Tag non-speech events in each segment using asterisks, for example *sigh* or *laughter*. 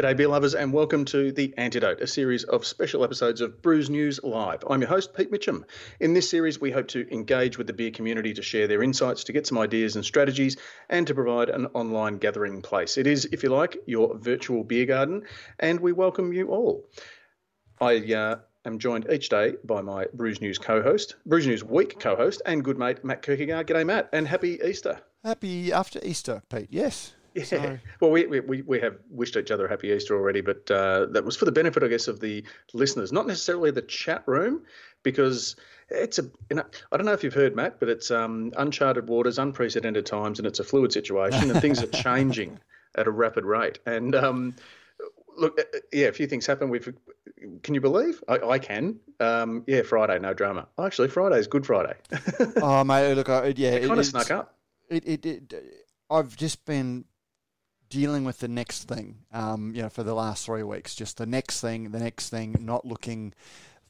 G'day, beer lovers, and welcome to The Antidote, a series of special episodes of Brews News Live. I'm your host, Pete Mitchell. In this series, we hope to engage with the beer community to share their insights, to get some ideas and strategies, and to provide an online gathering place. It is, if you like, your virtual beer garden, and we welcome you all. I uh, am joined each day by my Brews News co host, Brews News Week co host, and good mate, Matt Kirkegaard. G'day, Matt, and happy Easter. Happy after Easter, Pete. Yes. Yeah. So. *laughs* Well, we, we, we have wished each other a happy Easter already, but uh, that was for the benefit, I guess, of the listeners, not necessarily the chat room, because it's a. You know, I don't know if you've heard, Matt, but it's um, uncharted waters, unprecedented times, and it's a fluid situation, and things are *laughs* changing at a rapid rate. And um, look, uh, uh, yeah, a few things happen. We've. Can you believe? I, I can. Um, yeah, Friday, no drama. Actually, Friday is Good Friday. oh, mate, look, I, yeah, it, it kind of snuck up. It, it, it, I've just been dealing with the next thing, um, you know, for the last three weeks. Just the next thing, the next thing, not looking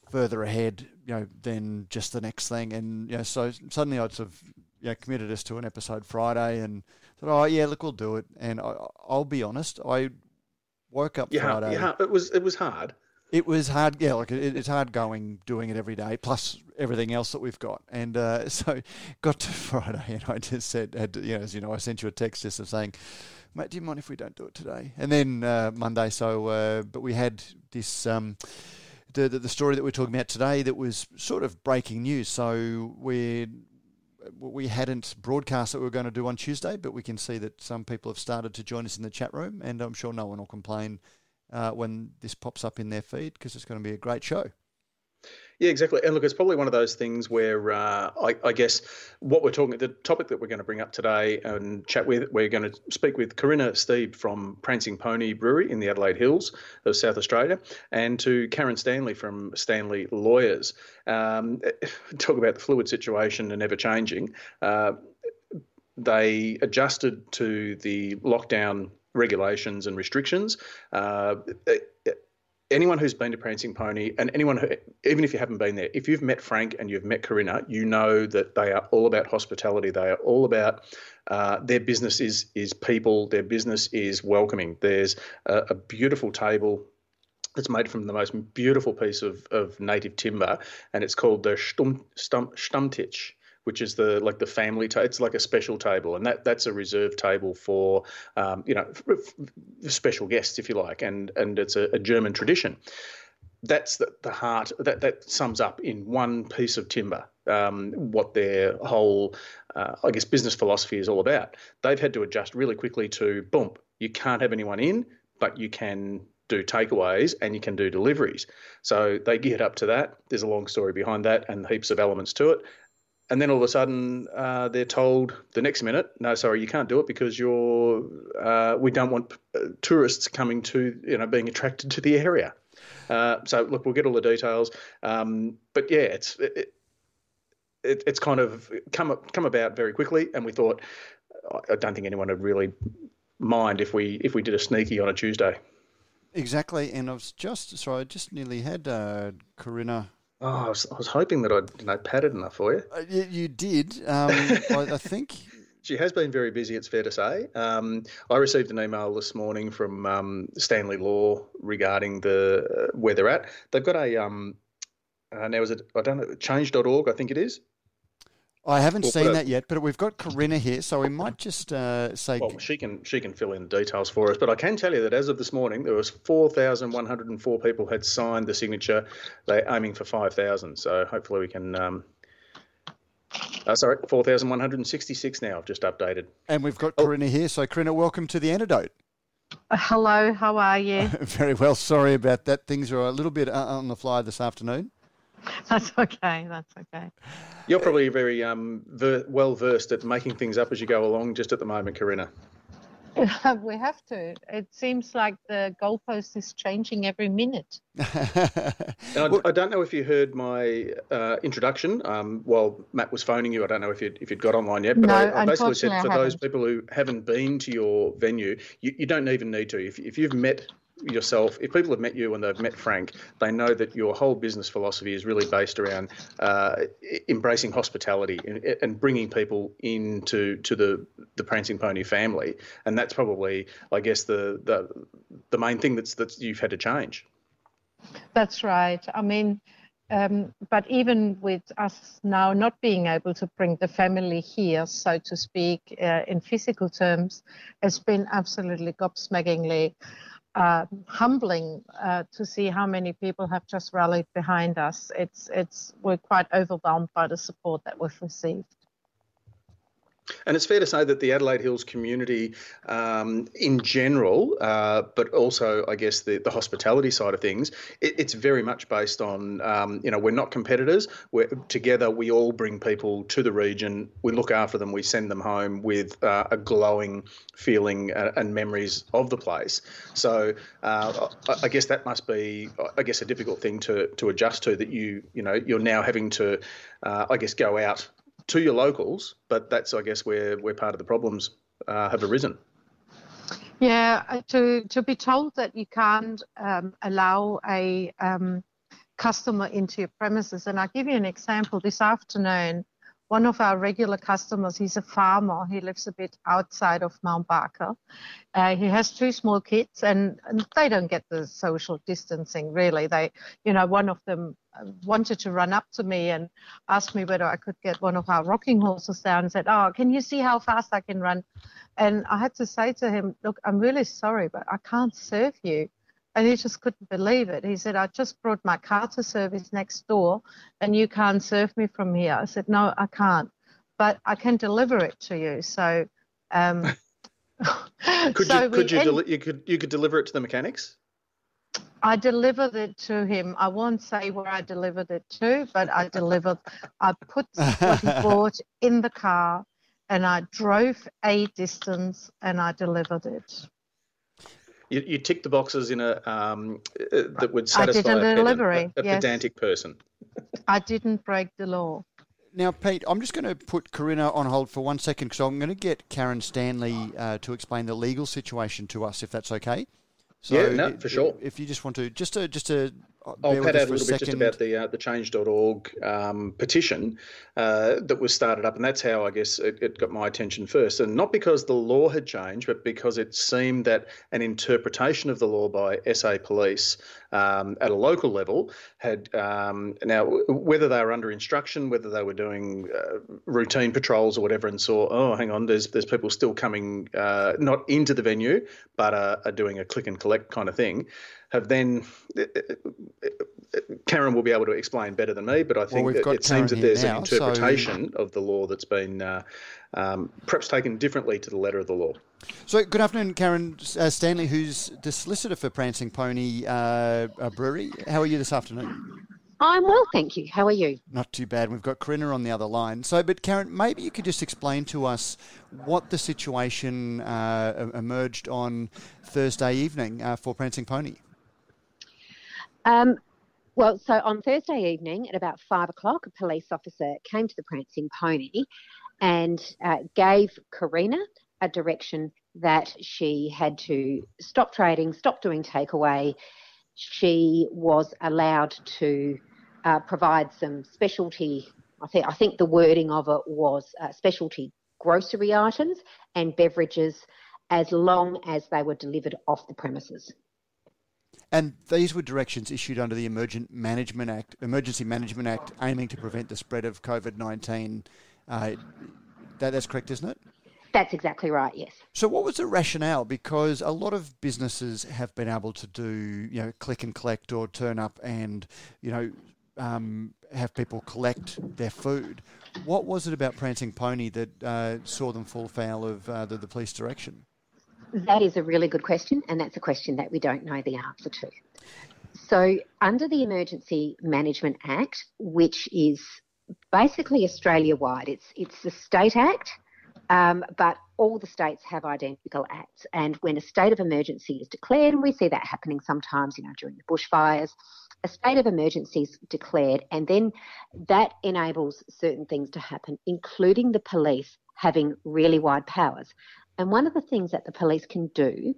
further ahead, you know, than just the next thing. And you know, so suddenly I sort of you know, committed us to an episode Friday and thought, oh yeah, look, we'll do it. And I, will be honest, I woke up yeah, Friday. Yeah, it was it was hard. It was hard, yeah. Like it, it's hard going doing it every day, plus everything else that we've got. And uh, *laughs* so got to Friday, and I just said, had, you know, as you know, I sent you a text just of saying, mate, do you mind if we don't do it today? And then uh, Monday, so, uh, but we had this, um, the, the, the story that we're talking about today that was sort of breaking news. So we we hadn't broadcast that we were going to do on Tuesday, but we can see that some people have started to join us in the chat room, and I'm sure no one will complain uh, when this pops up in their feed because it's going to be a great show. Yeah, exactly. And look, it's probably one of those things where uh, I, I, guess what we're talking, the topic that we're going to bring up today and chat with, we're going to speak with Corinna Steeb from Prancing Pony Brewery in the Adelaide Hills of South Australia, and to Karen Stanley from Stanley Lawyers. Um, *laughs* talk about the fluid situation and ever changing. Uh, they adjusted to the lockdown regulations and restrictions. Uh, anyone who's been to Prancing Pony, and anyone who, even if you haven't been there, if you've met Frank and you've met Corinna, you know that they are all about hospitality. They are all about uh, their business is is people. Their business is welcoming. There's a, a beautiful table it's made from the most beautiful piece of, of native timber, and it's called the Stum, Stum, which is the like the family. Ta- it's like a special table, and that that's a reserved table for um, you know special guests, if you like, and and it's a, a German tradition. That's the, the heart that that sums up in one piece of timber um, what their whole, uh, I guess, business philosophy is all about. They've had to adjust really quickly to boom. You can't have anyone in, but you can do takeaways and you can do deliveries. So they geared up to that. There's a long story behind that and heaps of elements to it and then all of a sudden uh, they're told the next minute, no, sorry, you can't do it because you're. Uh, we don't want uh, tourists coming to you know being attracted to the area. Uh, so look, we'll get all the details, um, but yeah, it's it, it, it's kind of come come about very quickly, and we thought I don't think anyone would really mind if we if we did a sneaky on a Tuesday. Exactly, and I was just sorry, I just nearly had uh, Corinna Oh, I was, I was hoping that I'd you know padded enough for you. Uh, you, you, did. Um, I, I, think *laughs* she has been very busy. It's fair to say. Um, I received an email this morning from um, Stanley Law regarding the uh, where they're at. They've got a um, uh, now is it I don't know change.org I think it is. I haven't we'll seen that yet, but we've got Corinna here, so we might just uh, say. Well, she can she can fill in the details for us, but I can tell you that as of this morning, there was four thousand one hundred and four people had signed the signature. They're aiming for five thousand, so hopefully we can. Um, uh, sorry, four thousand one hundred and sixty-six now. I've just updated. And we've got oh. Corinna here, so Corinna, welcome to the antidote. Uh, hello, how are you? *laughs* Very well. Sorry about that. Things are a little bit uh, on the fly this afternoon. *laughs* That's okay. That's okay. You're probably very um, ver- well versed at making things up as you go along, just at the moment, Corinna. *laughs* we have to. It seems like the goalpost is changing every minute. *laughs* I, I, don't know if you heard my uh, introduction um, while Matt was phoning you. I don't know if you'd, if you'd got online yet, but no, I, I basically said for those people who haven't been to your venue, you, you don't even need to. If, if you've met yourself, if people have met you and they've met Frank, they know that your whole business philosophy is really based around uh, embracing hospitality and, and, bringing people into to the the Prancing Pony family, and that's probably, I guess, the the the main thing that's that you've had to change. That's right. I mean. Um, but even with us now not being able to bring the family here, so to speak, uh, in physical terms, has been absolutely gobsmackingly uh, humbling uh, to see how many people have just rallied behind us. It's it's we're quite overwhelmed by the support that we've received. And it's fair to say that the Adelaide Hills community, um, in general, uh, but also, I guess, the, the hospitality side of things, it, it's very much based on, um, you know, we're not competitors. We're together. We all bring people to the region. We look after them. We send them home with uh, a glowing feeling and memories of the place. So uh, I, I guess that must be, I guess, a difficult thing to to adjust to. That you, you know, you're now having to, uh, I guess, go out to your locals, but that's I guess where where part of the problems uh, have arisen. Yeah, uh, to to be told that you can't um, allow a um, customer into your premises, and I'll give you an example. This afternoon, one of our regular customers, he's a farmer. He lives a bit outside of Mount Barker. Uh, he has two small kids, and, and, they don't get the social distancing really. They, you know, one of them wanted to run up to me and ask me whether I could get one of our rocking horses down and said, "Oh, can you see how fast I can run?" And I had to say to him, "Look, I'm really sorry, but I can't serve you." And he just couldn't believe it. He said, I just brought my car to service next door and you can't serve me from here. I said, No, I can't, but I can deliver it to you. So, um, *laughs* could *laughs* so you, could you, end- deli- you, could, you could deliver it to the mechanics? I delivered it to him. I won't say where I delivered it to, but I delivered, I put what he *laughs* bought in the car and I drove a distance and I delivered it you, you tick the boxes in a um, uh, that would satisfy a, delivery, a, a yes. pedantic person. I didn't break the law. Now, Pete, I'm just going to put Corinna on hold for one second because I'm going to get Karen Stanley uh, to explain the legal situation to us, if that's okay. So yeah, no, for sure. If you just want to, just to, just to I'll pad out a little bit just about the uh, the change.org um, petition uh, that was started up, and that's how I guess it, it, got my attention first. And not because the law had changed, but because it seemed that an interpretation of the law by SA Police um, at a local level had um, now whether they were under instruction, whether they were doing uh, routine patrols or whatever, and saw oh hang on, there's there's people still coming uh, not into the venue, but are doing a click and collect kind of thing have then Karen will be able to explain better than me, but I think well, it, it seems that there's now, an interpretation so... of the law that's been uh, um, perhaps taken differently to the letter of the law. So, good afternoon, Karen uh, Stanley, who's the solicitor for Prancing Pony uh, Brewery. How are you this afternoon? I'm well, thank you. How are you? Not too bad. We've got Corinna on the other line. So, but Karen, maybe you could just explain to us what the situation uh, emerged on Thursday evening uh, for Prancing Pony. Um, well, so on Thursday evening at about five o'clock, a police officer came to the Prancing Pony and uh, gave Corinna a direction that she had to stop trading, stop doing takeaway. She was allowed to uh, provide some specialty. I think I think the wording of it was uh, specialty grocery items and beverages, as long as they were delivered off the premises. And these were directions issued under the Emergent Management Act, Emergency Management Act, aiming to prevent the spread of COVID nineteen. Uh, that, that's correct, isn't it? That's exactly right. Yes. So, what was the rationale? Because a lot of businesses have been able to do, you know, click and collect or turn up and, you know, um, have people collect their food. What was it about Prancing Pony that uh, saw them fall foul of uh, the, the police direction? That is a really good question, and that's a question that we don't know the answer to. So, under the Emergency Management Act, which is basically Australia wide, it's, it's a state act, um, but all the states have identical acts. And when a state of emergency is declared, and we see that happening sometimes, you know, during the bushfires, a state of emergency is declared, and then that enables certain things to happen, including the police having really wide powers. And one of the things that the police can do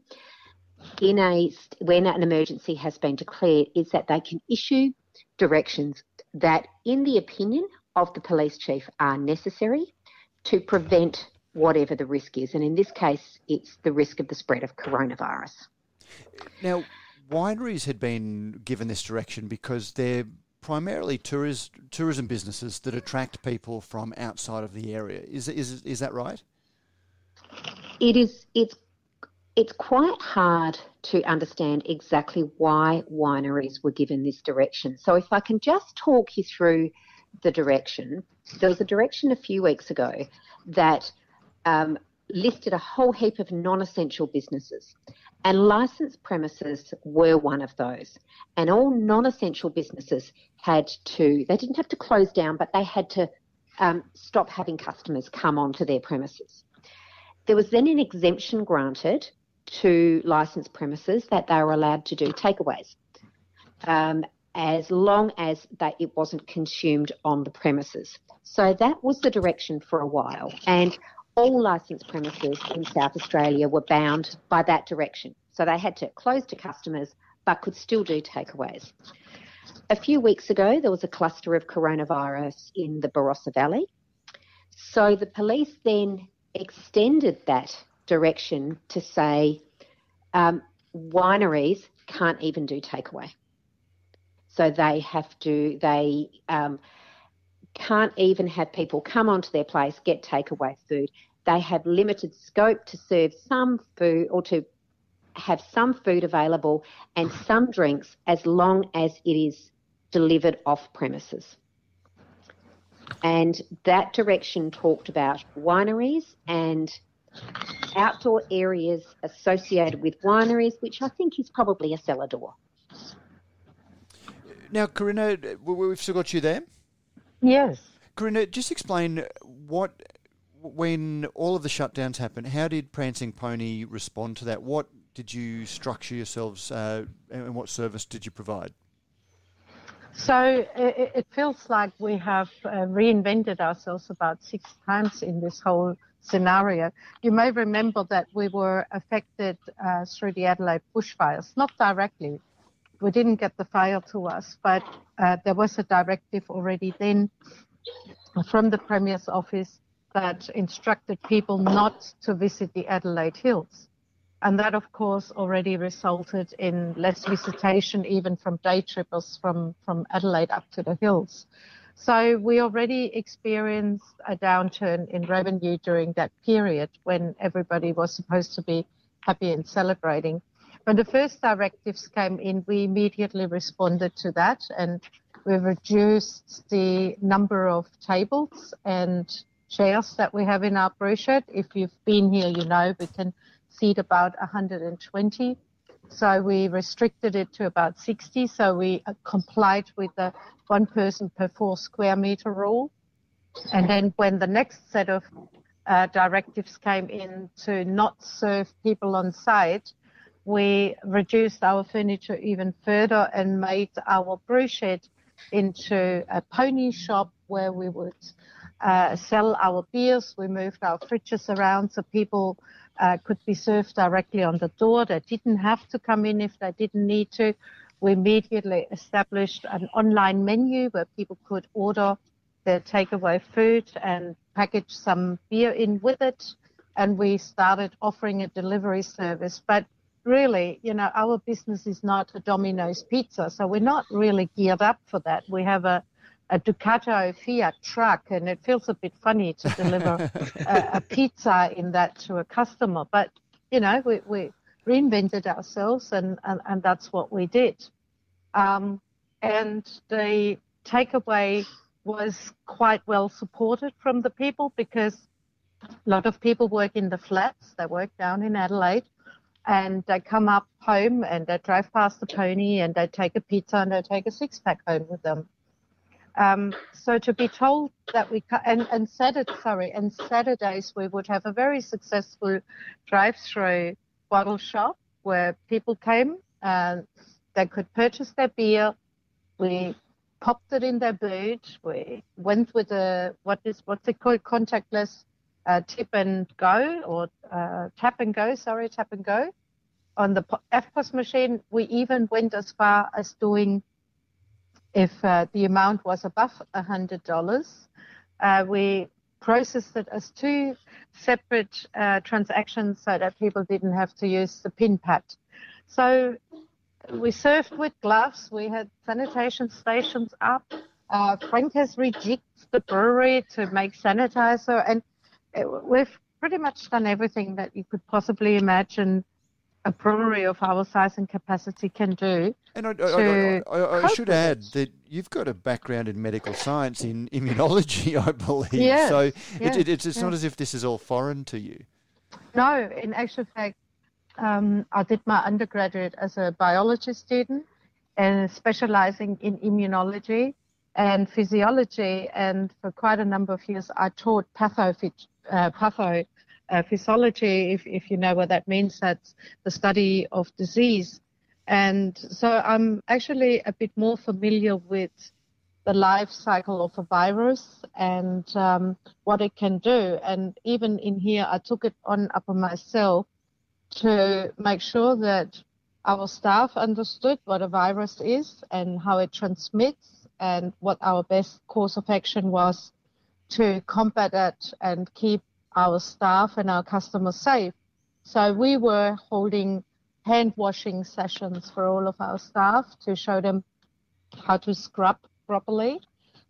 in a when an emergency has been declared is that they can issue directions that, in the opinion of the police chief, are necessary to prevent whatever the risk is. And in this case, it's the risk of the spread of coronavirus. Now, wineries had been given this direction because they're primarily tourist, tourism businesses that attract people from outside of the area. Is, is, is that right? It is. It's it's quite hard to understand exactly why wineries were given this direction. So, if I can just talk you through the direction, there was a direction a few weeks ago that um, listed a whole heap of non essential businesses. And licensed premises were one of those. And all non essential businesses had to, they didn't have to close down, but they had to um, stop having customers come onto their premises. There was then an exemption granted to licensed premises that they were allowed to do takeaways. Um, as long as that it wasn't consumed on the premises. So that was the direction for a while. And all licensed premises in South Australia were bound by that direction. So they had to close to customers but could still do takeaways. A few weeks ago, there was a cluster of coronavirus in the Barossa Valley. So the police then extended that direction to say um, wineries can't even do takeaway. So they have to, they um, can't even have people come onto their place, get takeaway food. They have limited scope to serve some food or to have some food available and some drinks as long as it is delivered off premises. And that direction talked about wineries and outdoor areas associated with wineries, which I think is probably a cellar door. Now, Corinna, we've still got you there. Yes. Corinna, just explain what, when all of the shutdowns happened, how did Prancing Pony respond to that? What did you structure yourselves uh, and what service did you provide? So it, it feels like we have uh, reinvented ourselves about six times in this whole scenario. You may remember that we were affected uh, through the Adelaide bushfires, not directly. We didn't get the fire to us, but uh, there was a directive already then from the Premier's office that instructed people not to visit the Adelaide Hills. And that, of course, already resulted in less visitation, even from day trippers from, from Adelaide up to the hills. So we already experienced a downturn in revenue during that period when everybody was supposed to be happy and celebrating. When the first directives came in, we immediately responded to that and we reduced the number of tables and chairs that we have in our shed. If you've been here, you know we can seat about 120. So we restricted it to about 60. So we uh, complied with the one person per four square meter rule. And then when the next set of uh, directives came in to not serve people on site, we reduced our furniture even further and made our brew shed into a pony shop where we would uh, sell our beers. We moved our fridges around so people uh, could be served directly on the door. They didn't have to come in if they didn't need to. We immediately established an online menu where people could order their takeaway food and package some beer in with it. And we started offering a delivery service. But really, you know, our business is not a Domino's pizza, so we're not really geared up for that. We have a a Ducato Fiat truck, and it feels a bit funny to deliver *laughs* a, a, pizza in that to a customer. But you know, we, we reinvented ourselves, and, and, and that's what we did. Um, and the takeaway was quite well supported from the people because a lot of people work in the flats. They work down in Adelaide, and they come up home and they drive past the pony and they take a pizza and they take a six pack home with them. Um, so to be told that we and, and Saturday, sorry, and Saturdays we would have a very successful drive-through bottle shop where people came and they could purchase their beer. We popped it in their boot. We went with a what is what's it called contactless uh, tip and go or uh, tap and go. Sorry, tap and go. on the EFTPOS machine, we even went as far as doing, if uh, the amount was above $100, uh, we processed it as two separate uh, transactions so that people didn't have to use the pin pad. So we served with gloves. We had sanitation stations up. Uh, Frank has rejigged the brewery to make sanitizer, and it, we've pretty much done everything that you could possibly imagine a brewery of our size and capacity can do. And I, I, I, I should add that you've got a background in medical science in *laughs* immunology, I believe. Yes, so it, it, it's yes. not as if this is all foreign to you. No, in actual fact, um, I did my undergraduate as a biology student and specializing in immunology and physiology. And for quite a number of years, I taught patho, uh, patho uh, physiology, if, if you know what that means, that's the study of disease. And so I'm actually a bit more familiar with the life cycle of a virus and um, what it can do. And even in here, I took it on upon myself to make sure that our staff understood what a virus is and how it transmits and what our best course of action was to combat it and keep our staff and our customers safe. So we were holding hand washing sessions for all of our staff to show them how to scrub properly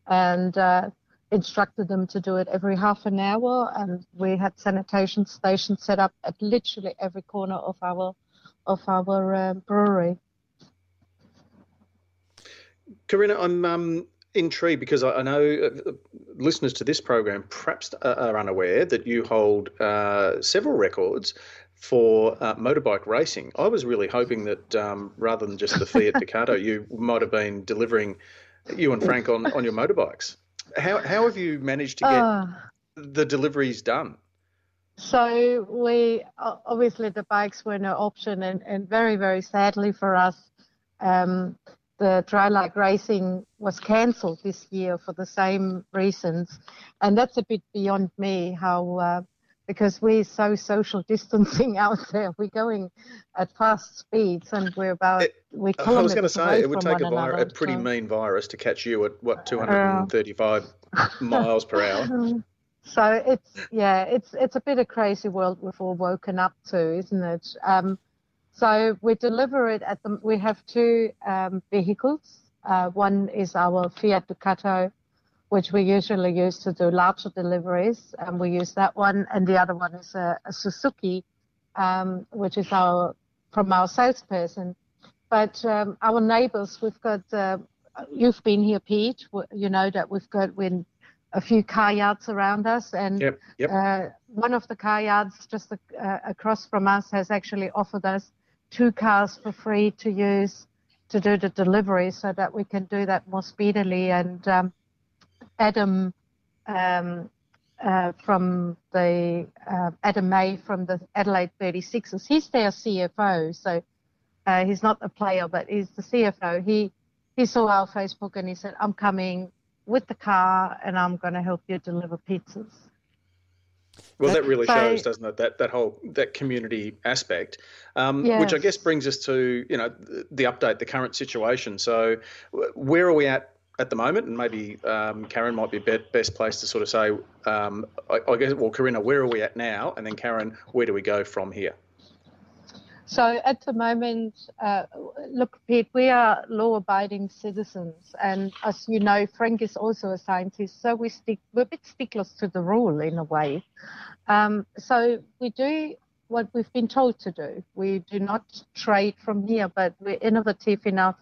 and uh, instructed them to do it every half an hour. And we had sanitation stations set up at literally every corner of our of our uh, brewery. Corinna, I'm um, intrigued because I, know uh, listeners to this program perhaps are unaware that you hold uh, several records for uh, motorbike racing. I was really hoping that um, rather than just the Fiat Ducato, you might have been delivering you and Frank on, on your motorbikes. How, how have you managed to get Uh, the deliveries done? So we obviously the bikes were no option, and, and very very sadly for us, um, the dry lake racing was cancelled this year for the same reasons, and that's a bit beyond me how. Uh, because we're so social distancing *laughs* out there, we're going at fast speeds, and we're about It- we I was going to say it would take a, vir- a pretty so- mean virus to catch you at what 235 *laughs* miles per hour. So it's yeah, it's it's a bit of crazy world we've all woken up to, isn't it? Um, so we deliver it at the. We have two um, vehicles. Uh, one is our Fiat Ducato, which we usually use to do larger deliveries, and we use that one. And the other one is a, a Suzuki, um, which is our from our salesperson. But um, our neighbours, we've got. Uh, you've been here, Pete. You know that we've got when a few car yards around us, and Yep, yep. uh, one of the car yards just ac- uh, across from us has actually offered us two cars for free to use to do the delivery, so that we can do that more speedily. And um, Adam um, uh, from the uh, Adam May from the Adelaide 36ers, he's their CFO, so uh, he's not a player, but he's the CFO. He he saw our Facebook and he said, "I'm coming with the car and I'm going to help you deliver pizzas." Well, That- really So- shows, doesn't it? That that whole that community aspect, um, which I guess brings us to you know the, the update, the current situation. So, where are we at at the moment? And maybe um, Karen might be be- best place to sort of say, um, I, I guess, well, Corinna, where are we at now? And then Karen, where do we go from here? So at the moment, uh, look, Pete, we are law-abiding citizens, and as you know, Frank is also a scientist, so we stick we're a bit sticklers to the rule in a way. Um, so we do what we've been told to do. We do not trade from here, but we're innovative enough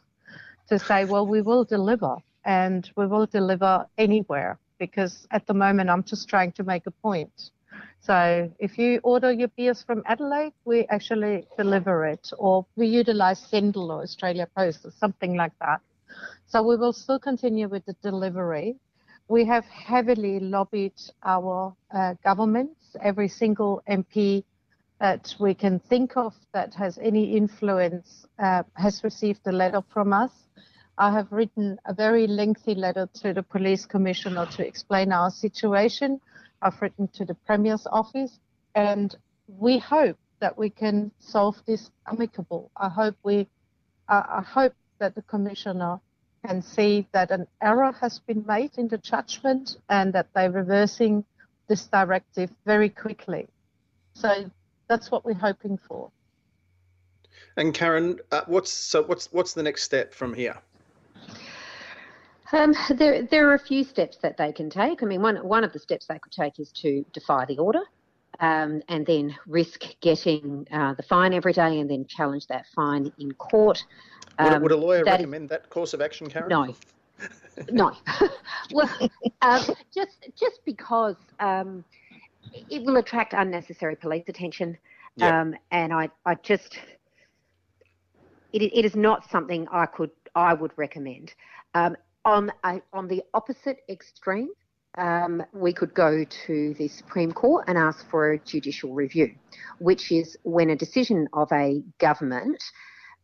to say, well, we will deliver, and we will deliver anywhere. Because at the moment, I'm just trying to make a point. So if you order your beers from Adelaide, we actually deliver it, or we utilize Sendle or Australia Post or something like that. So we will still continue with the delivery. We have heavily lobbied our uh, governments, every single MP that we can think of that has any influence uh, has received a letter from us. I have written a very lengthy letter to the police commissioner to explain our situation. I've written to the Premier's office, and we hope that we can solve this amicable. I hope we, uh, I hope that the commissioner can see that an error has been made in the judgment and that they're reversing this directive very quickly. So that's what we're hoping for. And Karen, uh, what's so what's what's the next step from here? Um, there, there are a few steps that they can take. I mean, one one of the steps they could take is to defy the order, um, and then risk getting uh, the fine every day, and then challenge that fine in court. Um, would, would, a lawyer that recommend is, that course of action, Karen? No, no. *laughs* well, um, just just because um, it will attract unnecessary police attention, um, and I, I just it, it is not something I could I would recommend. Um, on a, on the opposite extreme, um, we could go to the Supreme Court and ask for a judicial review, which is when a decision of a government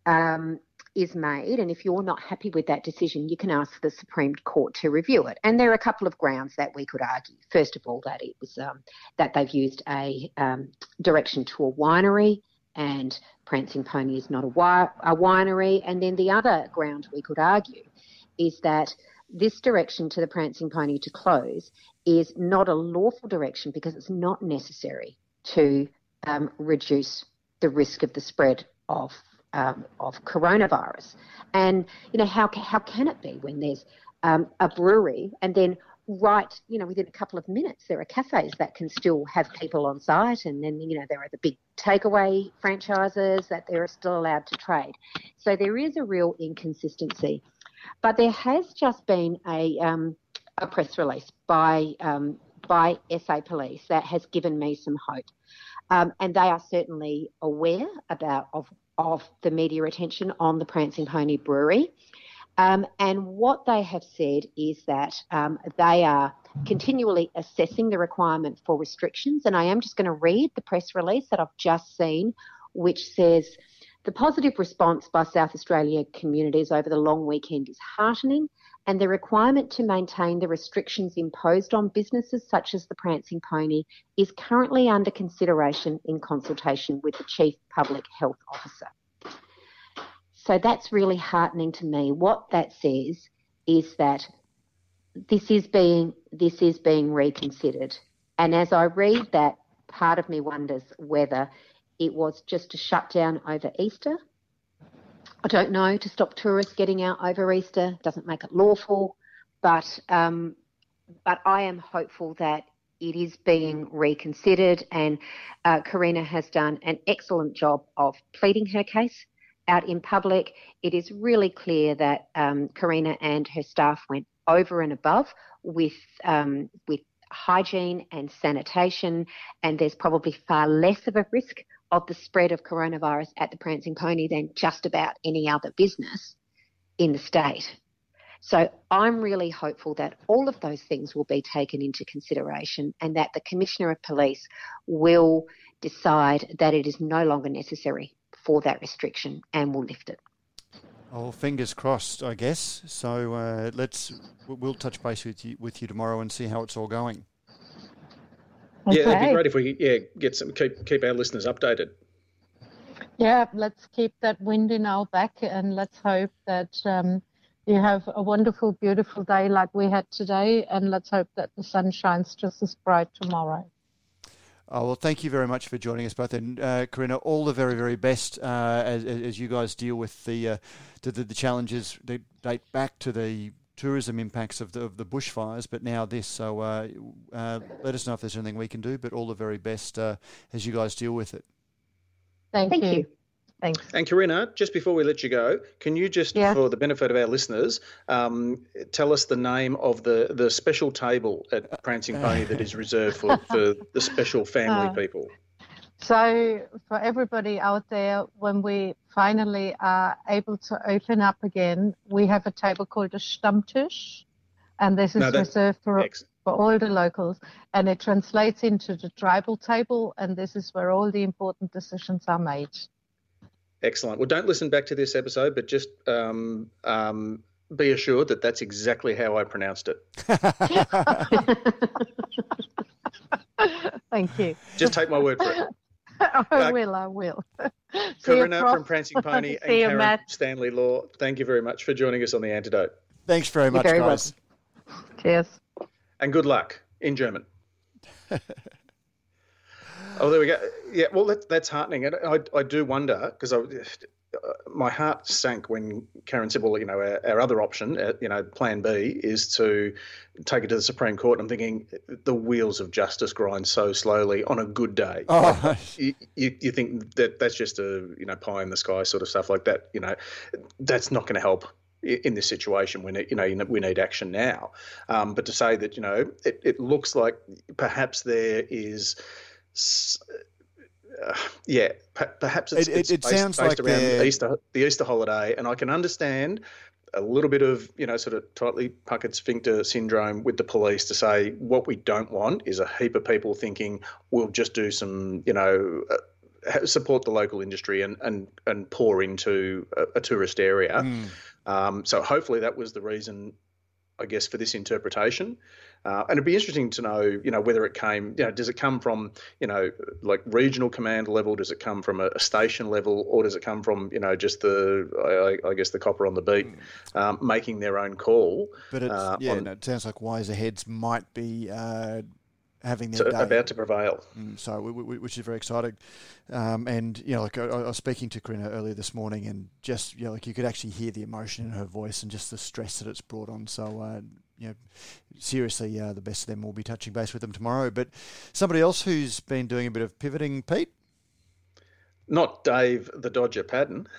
um, is made, and if you're not happy with that decision, you can ask the Supreme Court to review it. And there are a couple of grounds that we could argue. First of all, that it was um, that they've used a um, direction to a winery, and Prancing Pony is not a, wi- a winery. And then the other ground we could argue is that this direction to the Prancing Pony to close is not a lawful direction because it's not necessary to um, reduce the risk of the spread of um, of coronavirus. And you know how how can it be when there's um, a brewery and then right you know within a couple of minutes there are cafes that can still have people on site and then you know there are the big takeaway franchises that they're still allowed to trade. So there is a real inconsistency. But there has just been a, um, a press release by, um, by SA Police that has given me some hope. Um, and they are certainly aware about of, of the media attention on the Prancing Pony Brewery. Um, and what they have said is that um, they are continually assessing the requirement for restrictions. And I am just going to read the press release that I've just seen, which says the positive response by South Australia communities over the long weekend is heartening, and the requirement to maintain the restrictions imposed on businesses such as the Prancing Pony is currently under consideration in consultation with the Chief Public Health Officer. So that's really heartening to me. What that says is that this is being this is being reconsidered. And as I read that, part of me wonders whether it was just to shut down over Easter. I don't know, to stop tourists getting out over Easter doesn't make it lawful, but um, but I am hopeful that it is being reconsidered, and uh, Corinna has done an excellent job of pleading her case out in public. It is really clear that um, Corinna and her staff went over and above with um, with hygiene and sanitation, and there's probably far less of a risk of the spread of coronavirus at the Prancing Pony than just about any other business in the state. So I'm really hopeful that all of those things will be taken into consideration and that the Commissioner of Police will decide that it is no longer necessary for that restriction and will lift it. Oh, fingers crossed, I guess. So uh, let's we'll touch base with you with you tomorrow and see how it's all going. Okay. Yeah, it'd be great if we yeah get some keep keep our listeners updated. Yeah, let's keep that wind in our back, and let's hope that um, you have a wonderful, beautiful day like we had today, and let's hope that the sun shines just as bright tomorrow. Oh, well, thank you very much for joining us both, and uh, Corinna, all the very, very best uh, as, as you guys deal with the uh, the, the, challenges that date back to the tourism impacts of the, of the bushfires, but now this. So uh, uh, let us know if there's anything we can do, but all the very best uh, as you guys deal with it. Thank, Thank you. you. Thanks. And Corinna, just before we let you go, can you just, yeah. for the benefit of our listeners, um, tell us the name of the, the special table at Prancing Pony that is reserved for, for the special family uh, people? So, for everybody out there, when we finally are able to open up again, we have a table called a Stammtisch, and this is no, reserved for, for all the locals. And it translates into the tribal table, and this is where all the important decisions are made. Excellent. Well, don't listen back to this episode, but just um, um, be assured that that's exactly how I pronounced it. *laughs* *laughs* Thank you. Just take my word for it. *laughs* *laughs* I will, I will. *laughs* Corinna from Prancing *laughs* Pony and Karen Matt. Stanley Law, thank you very much for joining us on The Antidote. Thanks very much, very guys. Cheers. And good luck in German. oh, there we go. Yeah, well, that, that's heartening. And I, I do wonder, because I my heart sank when Karen said, "Well, you know, our, our, other option, uh, you know, Plan B, is to take it to the Supreme Court." I'm thinking the wheels of justice grind so slowly on a good day. Oh. *laughs* You, you, you, think that that's just a you know pie in the sky sort of stuff like that. You know, that's not going to help in this situation when it, you know we need action now. Um, but to say that you know it, it looks like perhaps there is uh, *sighs* yeah, perhaps it's, it, it's it, based, sounds based like around Easter, the Easter holiday, and I can understand a little bit of you know sort of tightly puckered sphincter syndrome with the police to say what we don't want is a heap of people thinking we'll just do some you know. Uh, support the local industry and and and pour into a, a tourist area. Mm. Um, so hopefully that was the reason, I guess, for this interpretation. Uh, and it'd be interesting to know, you know, whether it came, you know, does it come from, you know, like regional command level? Does it come from a, a station level, or does it come from, you know, just the, I, I guess, the copper on the beat, mm. um, making their own call? But it's, uh, yeah, on, no, it sounds like wiser heads might be uh, having their day. about to prevail. Mm, so, which is very exciting. Um, and you know, like I, I, was speaking to Corinna earlier this morning, and just you know, like you could actually hear the emotion in her voice and just the stress that it's brought on. So, uh, you know, seriously, uh, the best of them will be touching base with them tomorrow. But somebody else who's been doing a bit of pivoting, Pete. Not Dave the Dodger Padden. *laughs*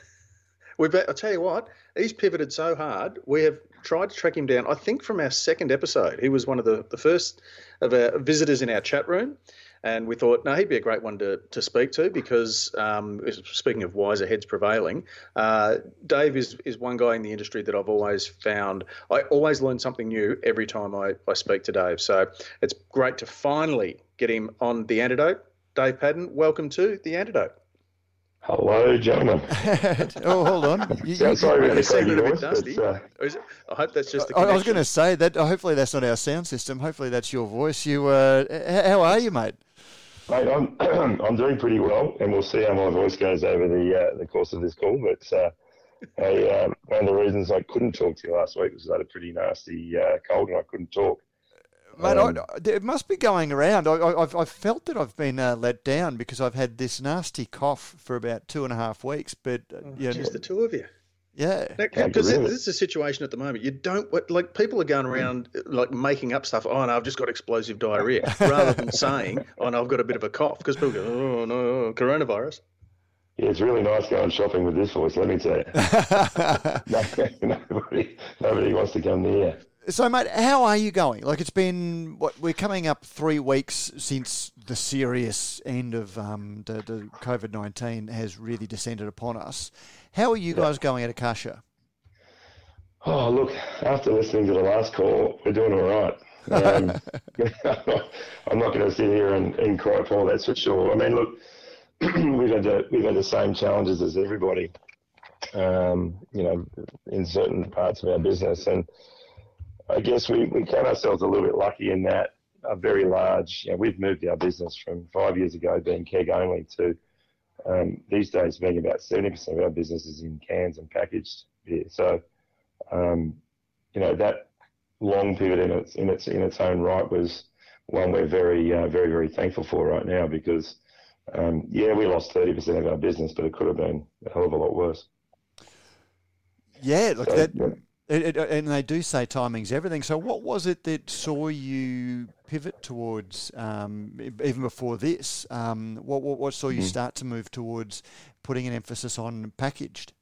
We've, I'll tell you what, he's pivoted so hard. We have tried to track him down. I think from our second episode, he was one of the, the first of our visitors in our chat room. And we thought, no, he'd be a great one to, to speak to because, um, speaking of wiser heads prevailing, uh, Dave is, is one guy in the industry that I've always found, I always learn something new every time I, I speak to Dave. So it's great to finally get him on The Antidote. Dave Padden, welcome to The Antidote. Hello, gentlemen. *laughs* oh, hold on. *laughs* You, Sounds sorry, really sounded a bit dusty. Uh, I hope that's just. I, I was going to say that. Hopefully, that's not our sound system. Hopefully, that's your voice. You, uh, how are you, mate? Mate, I'm *clears throat* I'm doing pretty well, and we'll see how my voice goes over the uh, the course of this call. But uh, I, um, one of the reasons I couldn't talk to you last week was I had a pretty nasty uh, cold and I couldn't talk. Mate, um, I, it must be going around. I, have I've felt that I've been uh, let down because I've had this nasty cough for about two and a half weeks. But uh, oh, you know, just the two of you. Yeah, because this is a situation at the moment. You don't like people are going around like making up stuff. Oh no, I've just got explosive diarrhea, *laughs* rather than saying, "Oh no, I've got a bit of a cough," because people go, "Oh no, coronavirus." Yeah, it's really nice going shopping with this voice. Let me tell you, *laughs* *laughs* nobody, nobody wants to come near. So, mate, how are you going? Like, it's been what we're coming up three weeks since the serious end of um, the, the COVID nineteen has really descended upon us. How are you guys going at Akasha? Oh, look, after listening to the last call, we're doing all right. Um, *laughs* *laughs* I'm not going to sit here and, and cry for that's for sure. I mean, look, *clears throat* we've had the, we've had the same challenges as everybody, um, you know, in certain parts of our business, and I guess we, we count ourselves a little bit lucky in that a very large, you know, we've moved our business from five years ago being keg only to um, these days being about 70% of our business is in cans and packaged beer. So, um, you know, that long pivot in its, in its, in its own right was one we're very, uh, very, very thankful for right now because, um, yeah, we lost 30% of our business, but it could have been a hell of a lot worse. Yeah, look, so, that, yeah. It, it, and they do say timing's everything. So, what was it that saw you pivot towards, um, even before this? Um, what, what, what, saw you mm. start to move towards putting an emphasis on packaged?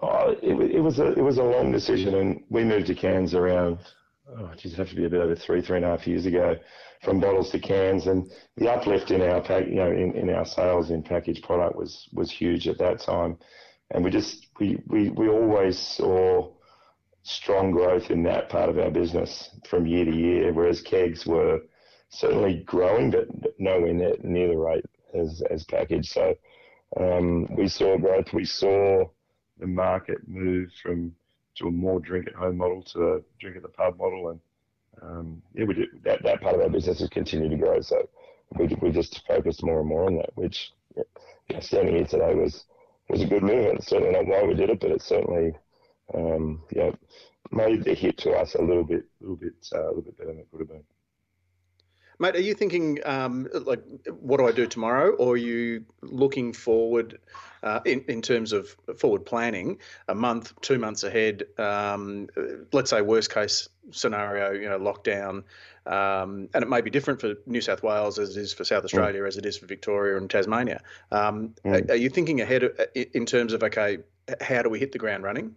Oh, it, it, was a it was a long decision, and we moved to cans around. Oh, geez, it have to be a bit over three three and a half years ago, from bottles to cans, and the uplift in our pack, you know, in, in our sales in packaged product was was huge at that time, and we just we we, we always saw strong growth in that part of our business from year to year, whereas kegs were certainly growing, but nowhere near, near the rate as, as packaged. So um, we saw growth. We saw the market move from to a more drink at home model to a drink at the pub model, and um, yeah, we did, that that part of our business has continued to grow. So we we just focused more and more on that, which know, standing here today was was a good move. It's certainly not why we did it, but it certainly um, yeah made the hit to us a little bit, little bit, uh, a little bit better than it could have been. Mate, are you thinking um, like, what do I do tomorrow, or are you looking forward uh, in in terms of forward planning, a month, two months ahead? Um, let's say worst case scenario, you know, lockdown, um, and it may be different for New South Wales as it is for South Australia, mm. as it is for Victoria and Tasmania. Um, mm. Are you thinking ahead in terms of okay, how do we hit the ground running?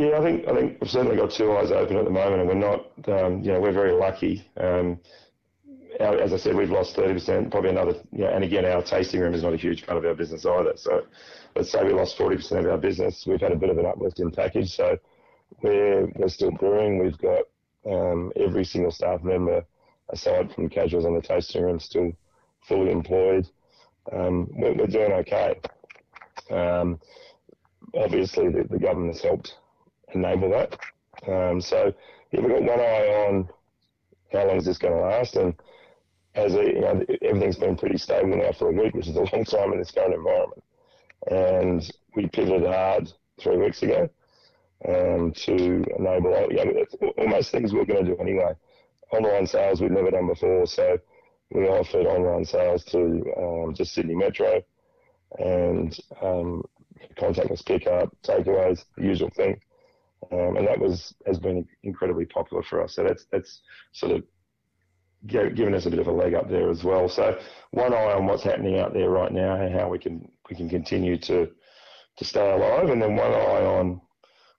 Yeah, I think I think we've certainly got two eyes open at the moment, and we're not, um, you know, we're very lucky. Um, our, as I said, we've lost 30%, probably another, you know, and again, our tasting room is not a huge part of our business either. So let's say we lost 40% of our business. We've had a bit of an uplift in package. So we're, we're still brewing. We've got um, every single staff member, aside from casuals on the tasting room, still fully employed. Um, we're, we're, doing okay. Um, obviously, the, the, government has helped enable that. Um, so yeah, we've got one eye on how long is this going to last, and as a, you know, everything's been pretty stable now for a week, which is a long time in this current environment. And we pivoted hard three weeks ago um, to enable you know, almost things we are going to do anyway. Online sales we've never done before, so we offered online sales to um, just Sydney Metro and um, contactless pickup, takeaways, the usual thing. Um, and that was has been incredibly popular for us. So that's that's sort of given us a bit of a leg up there as well. So one eye on what's happening out there right now and how we can we can continue to to stay alive, and then one eye on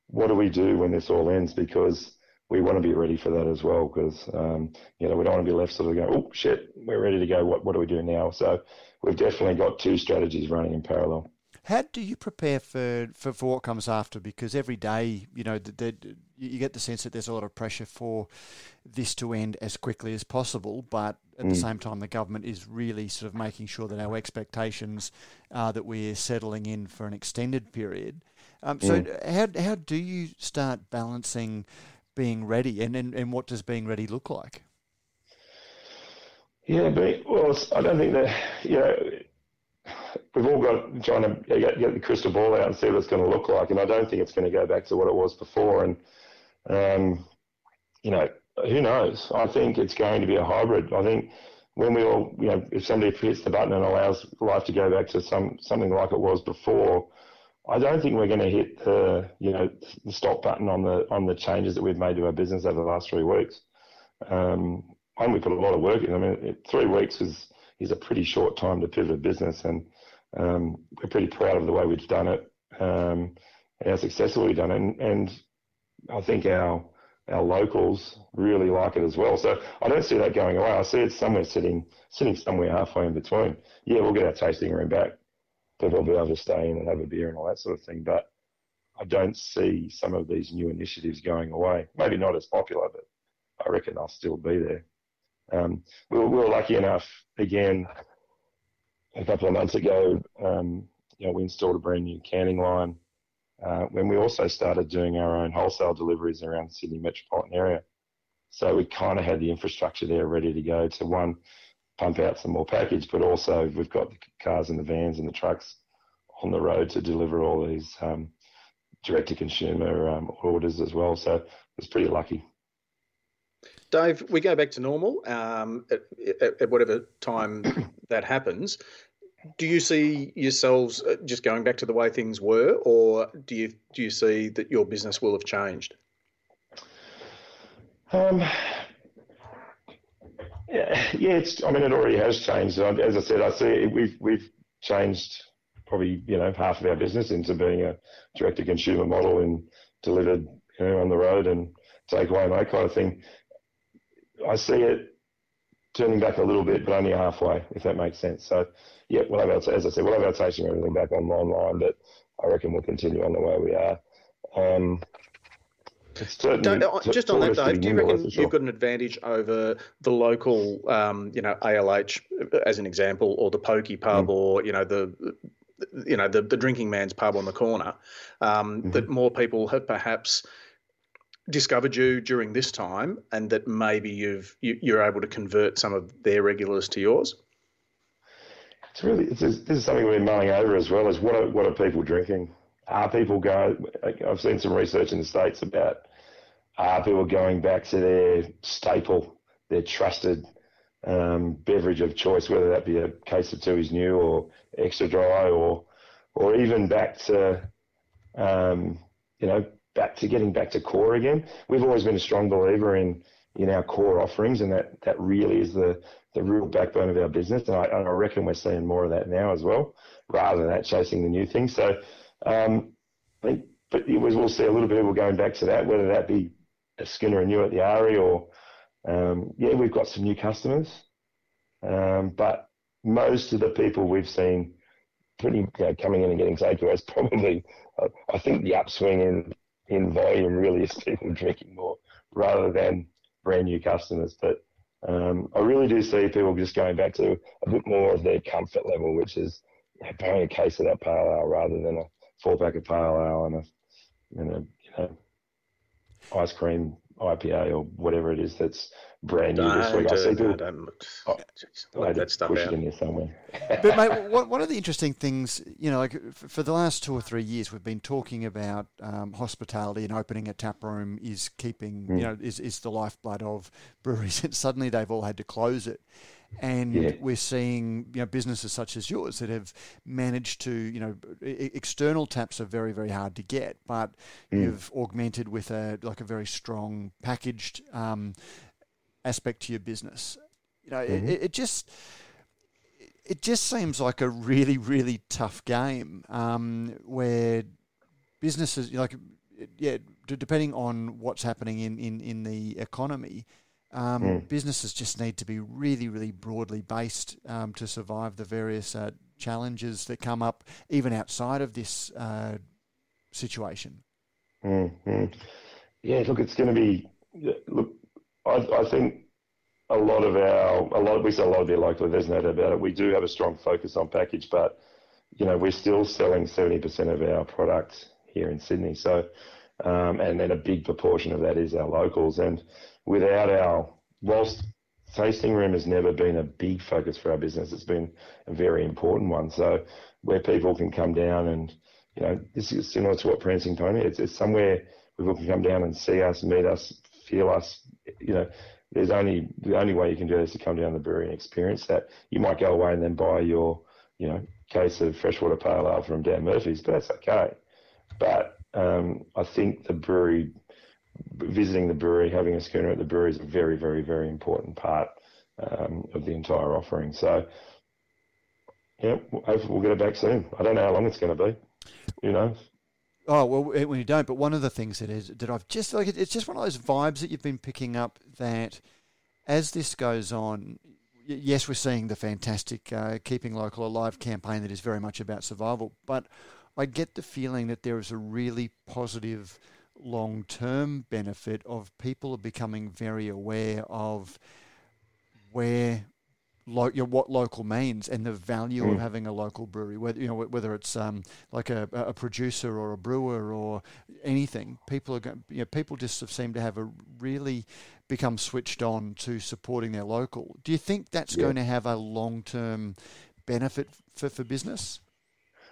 what do we do when this all ends because we want to be ready for that as well because um, you know we don't want to be left sort of going oh shit we're ready to go what what do we do now so we've definitely got two strategies running in parallel. How do you prepare for, for, for what comes after? Because every day, you know, the, the, you get the sense that there's a lot of pressure for this to end as quickly as possible, but at mm. the same time, the government is really sort of making sure that our expectations are that we're settling in for an extended period. Um, so, mm. how, how do you start balancing being ready, and, and, and what does being ready look like? Yeah, but, well, I don't think that, you know, we've all got trying to get, get, the crystal ball out and see what it's going to look like. And I don't think it's going to go back to what it was before. And, um, you know, who knows? I think it's going to be a hybrid. I think when we all, you know, if somebody hits the button and allows life to go back to some something like it was before, I don't think we're going to hit the, you know, the stop button on the on the changes that we've made to our business over the last three weeks. Um, and we put a lot of work in. I mean, three weeks is is a pretty short time to pivot business, and um, we're pretty proud of the way we've done it um, and how successfully we've done it. And, and, I think our our locals really like it as well. So I don't see that going away. I see it somewhere sitting sitting somewhere halfway in between. Yeah, we'll get our tasting room back. People will be able to stay in and have a beer and all that sort of thing. But I don't see some of these new initiatives going away. Maybe not as popular, but I reckon they'll still be there. Um, we, were, we, were, lucky enough, again, a couple of months ago, um, you know, we installed a brand new canning line uh, when we also started doing our own wholesale deliveries around the Sydney metropolitan area. So we kind of had the infrastructure there ready to go to one, pump out some more package, but also we've got the cars and the vans and the trucks on the road to deliver all these um, direct to consumer um, orders as well. So it's pretty lucky. Dave, we go back to normal um, at, at, at, whatever time *coughs* that happens. Do you see yourselves uh, just going back to the way things were, or do you do you see that your business will have changed? Um, yeah, yeah, it's. I mean, it already has changed. As I said, I see we've we've changed probably you know half of our business into being a direct to consumer model and delivered you know on the road and takeaway and that kind of thing. I see it turning back a little bit, but only halfway, if that makes sense. So, yeah, we'll have our, as I said, we'll have our tasting everything back on online, but I reckon we'll continue on the way we are. Um, uh, just on that, Dave, do you reckon sure. you've got an advantage over the local, um, you know, ALH as an example, or the pokey pub, mm. or you know the, you know the, the drinking man's pub on the corner, um, mm-hmm. that more people have perhaps discovered you during this time, and that maybe you've you, you're able to convert some of their regulars to yours? it's really it's, this is something we're mulling over as well. Is what are what are people drinking? Are people going? I've seen some research in the states about are people going back to their staple, their trusted um, beverage of choice, whether that be a case of Tooheys New or extra dry, or or even back to um, you know back to getting back to core again. We've always been a strong believer in in our core offerings, and that that really is the the real backbone of our business. And I, I reckon we're seeing more of that now as well, rather than that chasing the new things. So, um, I think, but was, we'll see a little bit of people going back to that, whether that be a Skinner and you at the Ari or um, yeah, we've got some new customers, um, but most of the people we've seen pretty you know, coming in and getting takeaways *laughs* probably. I think the upswing in in volume really is people drinking more rather than brand new customers. But um, I really do see people just going back to a bit more of their comfort level, which is buying a case of that pale ale rather than a four pack of pale ale and a, and a you know ice cream IPA or whatever it is that's brand new this week. I see people. Don't, oh, let that stuff push out. it in there somewhere. but mate, one of the interesting things, you know, like for the last two or three years, we've been talking about um, hospitality and opening a tap room is keeping, mm. you know, is is the lifeblood of breweries. And suddenly they've all had to close it and yeah. we're seeing you know businesses such as yours that have managed to you know external taps are very very hard to get, but mm. you've augmented with a like a very strong packaged um, aspect to your business. You know, mm-hmm. it, it, just it just seems like a really really tough game um, where businesses like yeah depending on what's happening in, in, in the economy um, mm. Businesses just need to be really, really broadly based um, to survive the various uh, challenges that come up, even outside of this uh, situation. Mm-hmm. Yeah, look, it's going to be. Look, I, I, think a lot of our, a lot, we sell a lot of beer locally. There's no doubt about it. We do have a strong focus on package, but you know, we're still selling 70% of our product here in Sydney. So, um, and then a big proportion of that is our locals. And without our, whilst tasting room has never been a big focus for our business, it's been a very important one. So where people can come down and, you know, this is similar to what Prancing Pony, it's, it's somewhere people can come down and see us, meet us, feel us, you know, there's only the only way you can do this is to come down the brewery and experience that. You might go away and then buy your, you know, case of freshwater pale ale from Dan Murphy's, but that's okay. But um, I think the brewery visiting the brewery, having a schooner at the brewery is a very, very, very important part um, of the entire offering. So, yeah, hopefully we'll get it back soon. I don't know how long it's going to be. You know. Oh well, when you don't. But one of the things that is that I've just like it's just one of those vibes that you've been picking up that as this goes on. Yes, we're seeing the fantastic uh, keeping local alive campaign that is very much about survival, but I get the feeling that there is a really positive long term benefit of people are becoming very aware of where lo- you know, what local means and the value mm. of having a local brewery. Whether you know whether it's um, like a, a producer or a brewer or anything, people are going, you know people just seem to have a really become switched on to supporting their local. Do you think that's yeah. going to have a long term benefit for, for business?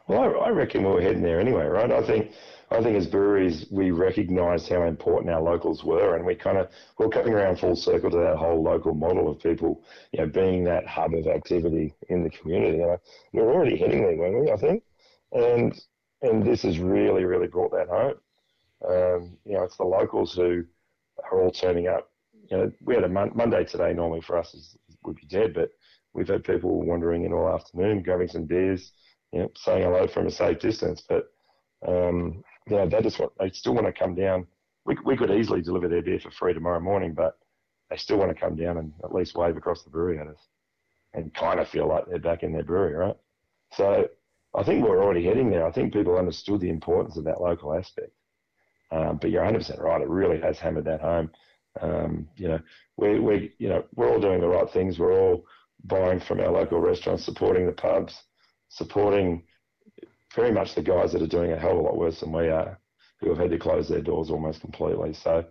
Well, I, I reckon we're heading there anyway, right? I think I think as breweries, we recognised how important our locals were, and we kind of we're coming around full circle to that whole local model of people, you know, being that hub of activity in the community. Know, we're already heading there, weren't we? I think, and and this has really, really brought that home. Um, you know, it's the locals who are all turning up. You know, we had a mon- Monday today. Normally for us is, would be dead, but we've had people wandering in all afternoon, grabbing some beers, you know, saying hello from a safe distance. But um, know, they just want, they still want to come down. We, we could easily deliver their beer for free tomorrow morning, but they still want to come down and at least wave across the brewery at us and kind of feel like they're back in their brewery, right? So I think we're already heading there. I think people understood the importance of that local aspect. Um, but you're 100% right. It really has hammered that home. Um, you know, we, we, you know, we're all doing the right things. We're all buying from our local restaurants, supporting the pubs, supporting very much the guys that are doing a hell of a lot worse than we are, who have had to close their doors almost completely. So,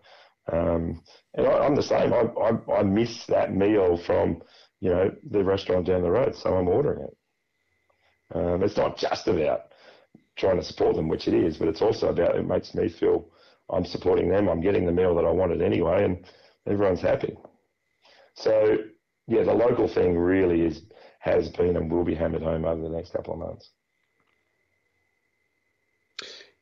um, and I, am the same. I, I, I miss that meal from, you know, the restaurant down the road, so I'm ordering it. Um, it's not just about trying to support them, which it is, but it's also about it makes me feel I'm supporting them. I'm getting the meal that I wanted anyway, and everyone's happy. So yeah, the local thing really is has been and will be hammered home over the next couple of months.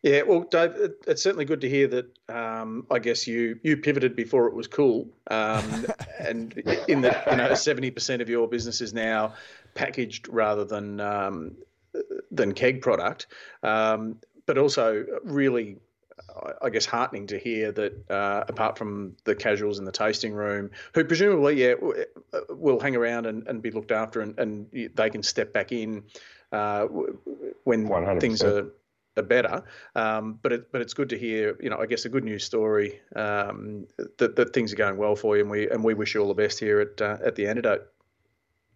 Yeah, well, Dave, it, it's certainly good to hear that. Um, I guess you you pivoted before it was cool, um, *laughs* and in that you know seventy percent of your business is now packaged rather than um, than keg product, um, but also really. I guess heartening to hear that uh, apart from the casuals in the tasting room, who presumably yeah will hang around and, and be looked after and, and they can step back in uh, when 100%. things are are better. Um, but it, but it's good to hear, you know, I guess a good news story um, that, that things are going well for you, and we and we wish you all the best here at uh, at the antidote.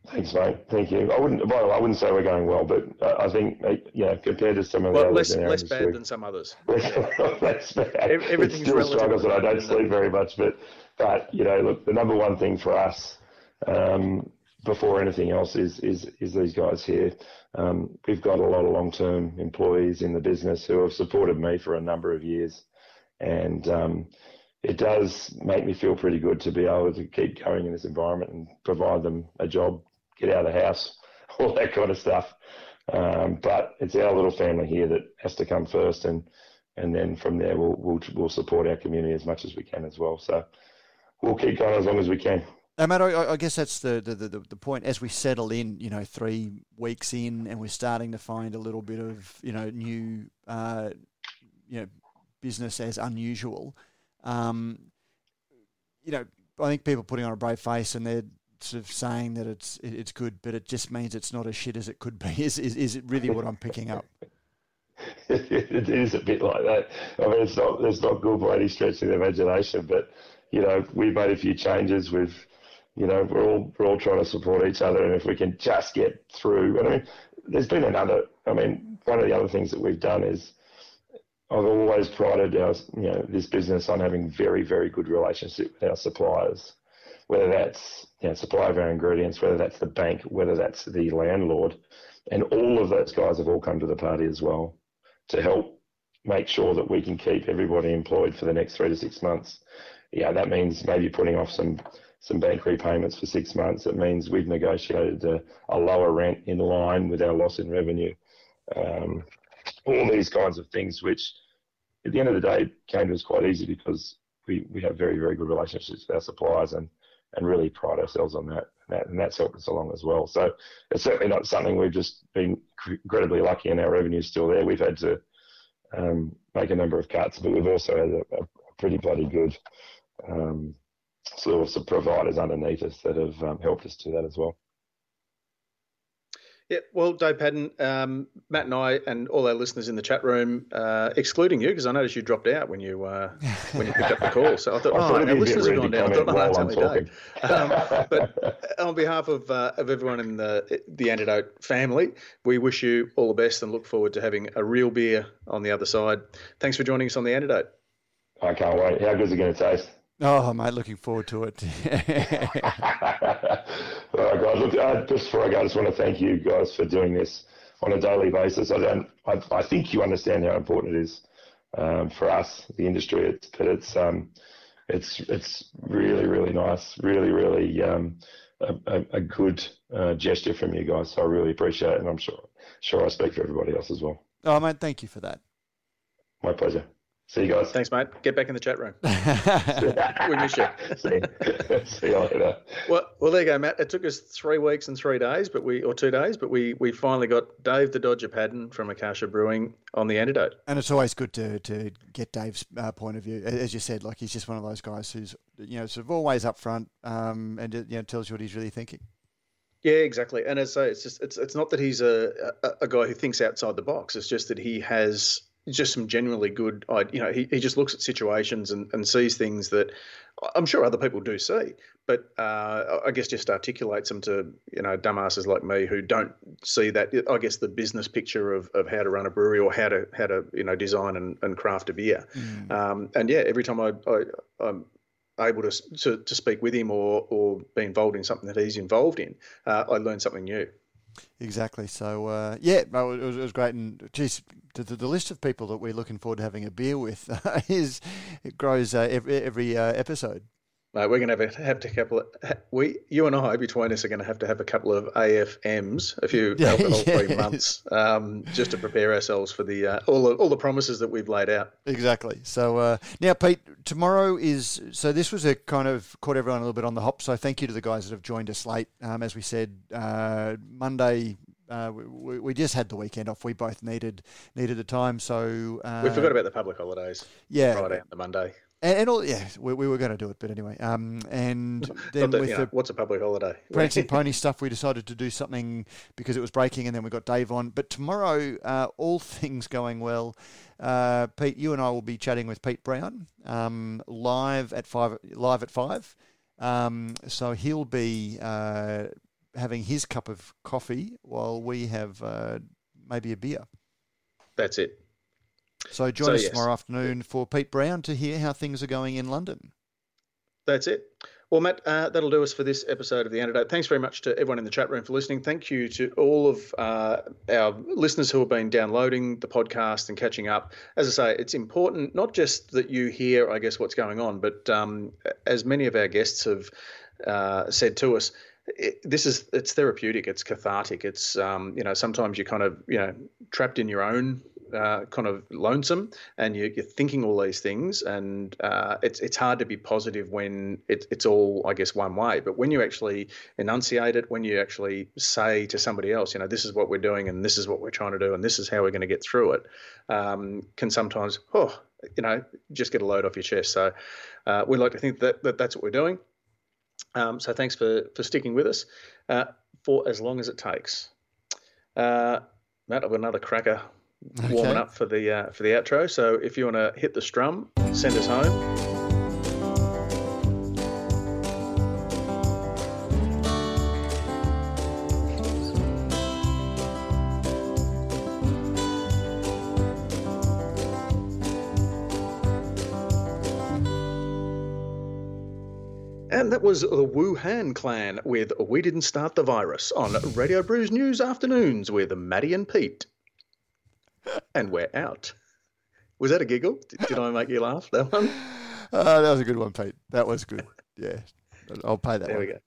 Thanks, mate. Thank you. I wouldn't. Well, I wouldn't say we're going well, but I think, uh, yeah, compared to some of the well, less less bad than some others. *laughs* less bad. Everything's still struggles, and I don't sleep very much. But but you know, look, the number one thing for us um, before anything else is is is these guys here. Um, we've got a lot of long-term employees in the business who have supported me for a number of years, and um, it does make me feel pretty good to be able to keep going in this environment and provide them a job, get out of the house, *laughs* all that kind of stuff. Um, but it's our little family here that has to come first, and and then from there we'll we'll we'll support our community as much as we can as well. So we'll keep going as long as we can. No, Matt, I, I guess that's the, the, the, the, point. As we settle in, you know, three weeks in, and we're starting to find a little bit of, you know, new, uh, you know, business as unusual. Um, you know, I think people putting on a brave face and they're sort of saying that it's it's good, but it just means it's not as shit as it could be. Is is, is it really what I'm picking up? *laughs* it is a bit like that. I mean, it's not it's not good by any stretch of the imagination, but you know, we've made a few changes. We've you know, we're all we're all trying to support each other, and if we can just get through, I mean, there's been another. I mean, one of the other things that we've done is I've always prided our, you know, this business on having very, very good relationship with our suppliers, whether that's you know, supply of our ingredients, whether that's the bank, whether that's the landlord, and all of those guys have all come to the party as well to help make sure that we can keep everybody employed for the next three to six months. Yeah, that means maybe putting off some some bank repayments for six months. It means we've negotiated a, a lower rent in line with our loss in revenue. Um, all these kinds of things, which at the end of the day came to us quite easy because we, we have very, very good relationships with our suppliers and, and really pride ourselves on that. And, that. and that's helped us along as well. So it's certainly not something we've just been incredibly lucky and our revenue's still there. We've had to um, make a number of cuts, but we've also had a, a pretty bloody good um, sort of providers underneath us that have um, helped us do that as well. Yeah, well, Dave Padden, um, Matt and I, and all our listeners in the chat room, uh, excluding you, because I noticed you dropped out when you uh, when you picked up the *laughs* call. So I thought, oh, our listeners have gone down. I thought, no, that's only Dave. *laughs* Um, but on behalf of uh, of everyone in the the Antidote family, we wish you all the best and look forward to having a real beer on the other side. Thanks for joining us on the Antidote. I can't wait. How good is it going to taste? Oh, mate, looking forward to it. *laughs* All right, guys. Look, uh, just before I go, I just want to thank you guys for doing this on a daily basis. I don't. I, I think you understand how important it is um, for us, the industry. It's, but it's um, it's it's really really nice, really really um, a, a, good uh, gesture from you guys. So I really appreciate it, and I'm sure sure I speak for everybody else as well. Oh, mate, thank you for that. My pleasure. See you guys. Thanks, mate. Get back in the chat room. *laughs* we miss you. *laughs* See, see you later. Well, well, there you go, Matt. It took us three weeks and three days, but we or two days, but we we finally got Dave the Dodger Padden from Akasha Brewing on the antidote. And it's always good to to get Dave's uh, point of view. As you said, like he's just one of those guys who's you know sort of always up front um, and you know tells you what he's really thinking. Yeah, exactly. And it's it's just it's it's not that he's a, a, a guy who thinks outside the box. It's just that he has just some generally good, you know, he, he just looks at situations and, and sees things that I'm sure other people do see, but uh, I guess just articulates them to, you know, dumbasses like me who don't see that, I guess, the business picture of, of how to run a brewery or how to, how to you know, design and, and craft a beer. Mm. Um, and yeah, every time I, I, am able to, to, to speak with him or, or be involved in something that he's involved in, uh, I learn something new. Exactly. So uh, yeah, it, was, it was great, and geez, the, the, list of people that we're looking forward to having a beer with *laughs* is it grows uh, every every uh, episode. Mate, we're going to have, have to couple. Of, we, you and I, between us, are going to have to have a couple of AFMs, a few *laughs* alcohol free yes. months, um, just to prepare ourselves for the uh, all the all the promises that we've laid out. Exactly. So uh, now, Pete, tomorrow is so. This was a kind of caught everyone a little bit on the hop. So thank you to the guys that have joined us late. Um, as we said, uh, Monday uh, we, we, just had the weekend off. We both needed needed the time, so uh, we forgot about the public holidays. Yeah, Friday and the Monday. And, and all, yeah, we, we were going to do it, but anyway. Um, and *laughs* then that, with know, the what's a public holiday? *laughs* Prancing Pony stuff, we decided to do something because it was breaking, and then we got Dave on. But tomorrow, uh, all *laughs* things going well, uh, Pete, you and I will be chatting with Pete Brown um, live at five. Live at five. Um, so he'll be uh, having his cup of coffee while we have uh, maybe a beer. That's it. So join so, us yes. tomorrow afternoon for Pete Brown to hear how things are going in London. That's it. Well, Matt, uh, that'll do us for this episode of The Antidote. Thanks very much to everyone in the chat room for listening. Thank you to all of uh, our listeners who have been downloading the podcast and catching up. As I say, it's important not just that you hear, I guess, what's going on, but um, as many of our guests have uh, said to us, it, this is it's therapeutic it's cathartic it's um, you know sometimes you're kind of you know trapped in your own uh, kind of lonesome and you, are thinking all these things and uh, it's it's hard to be positive when it, it's all I guess one way. But when you actually enunciate it when you actually say to somebody else you know this is what we're doing and this is what we're trying to do and this is how we're going to get through it um, can sometimes oh you know just get a load off your chest. So uh, we like to think that, that that's what we're doing. Um, so thanks for for sticking with us uh, for as long as it takes. Uh, Matt, I've got another cracker okay. warming up for the uh, for the outro. So if you want to hit the strum, send us home. And that was the Wuhan clan with We Didn't Start the Virus on Radio Brews News Afternoons with Maddie and Pete and we're out. Was that a giggle? Did, did I make you laugh? That one? Uh, that was a good one, Pete. That was good. Yeah, I'll pay that. There one. we go.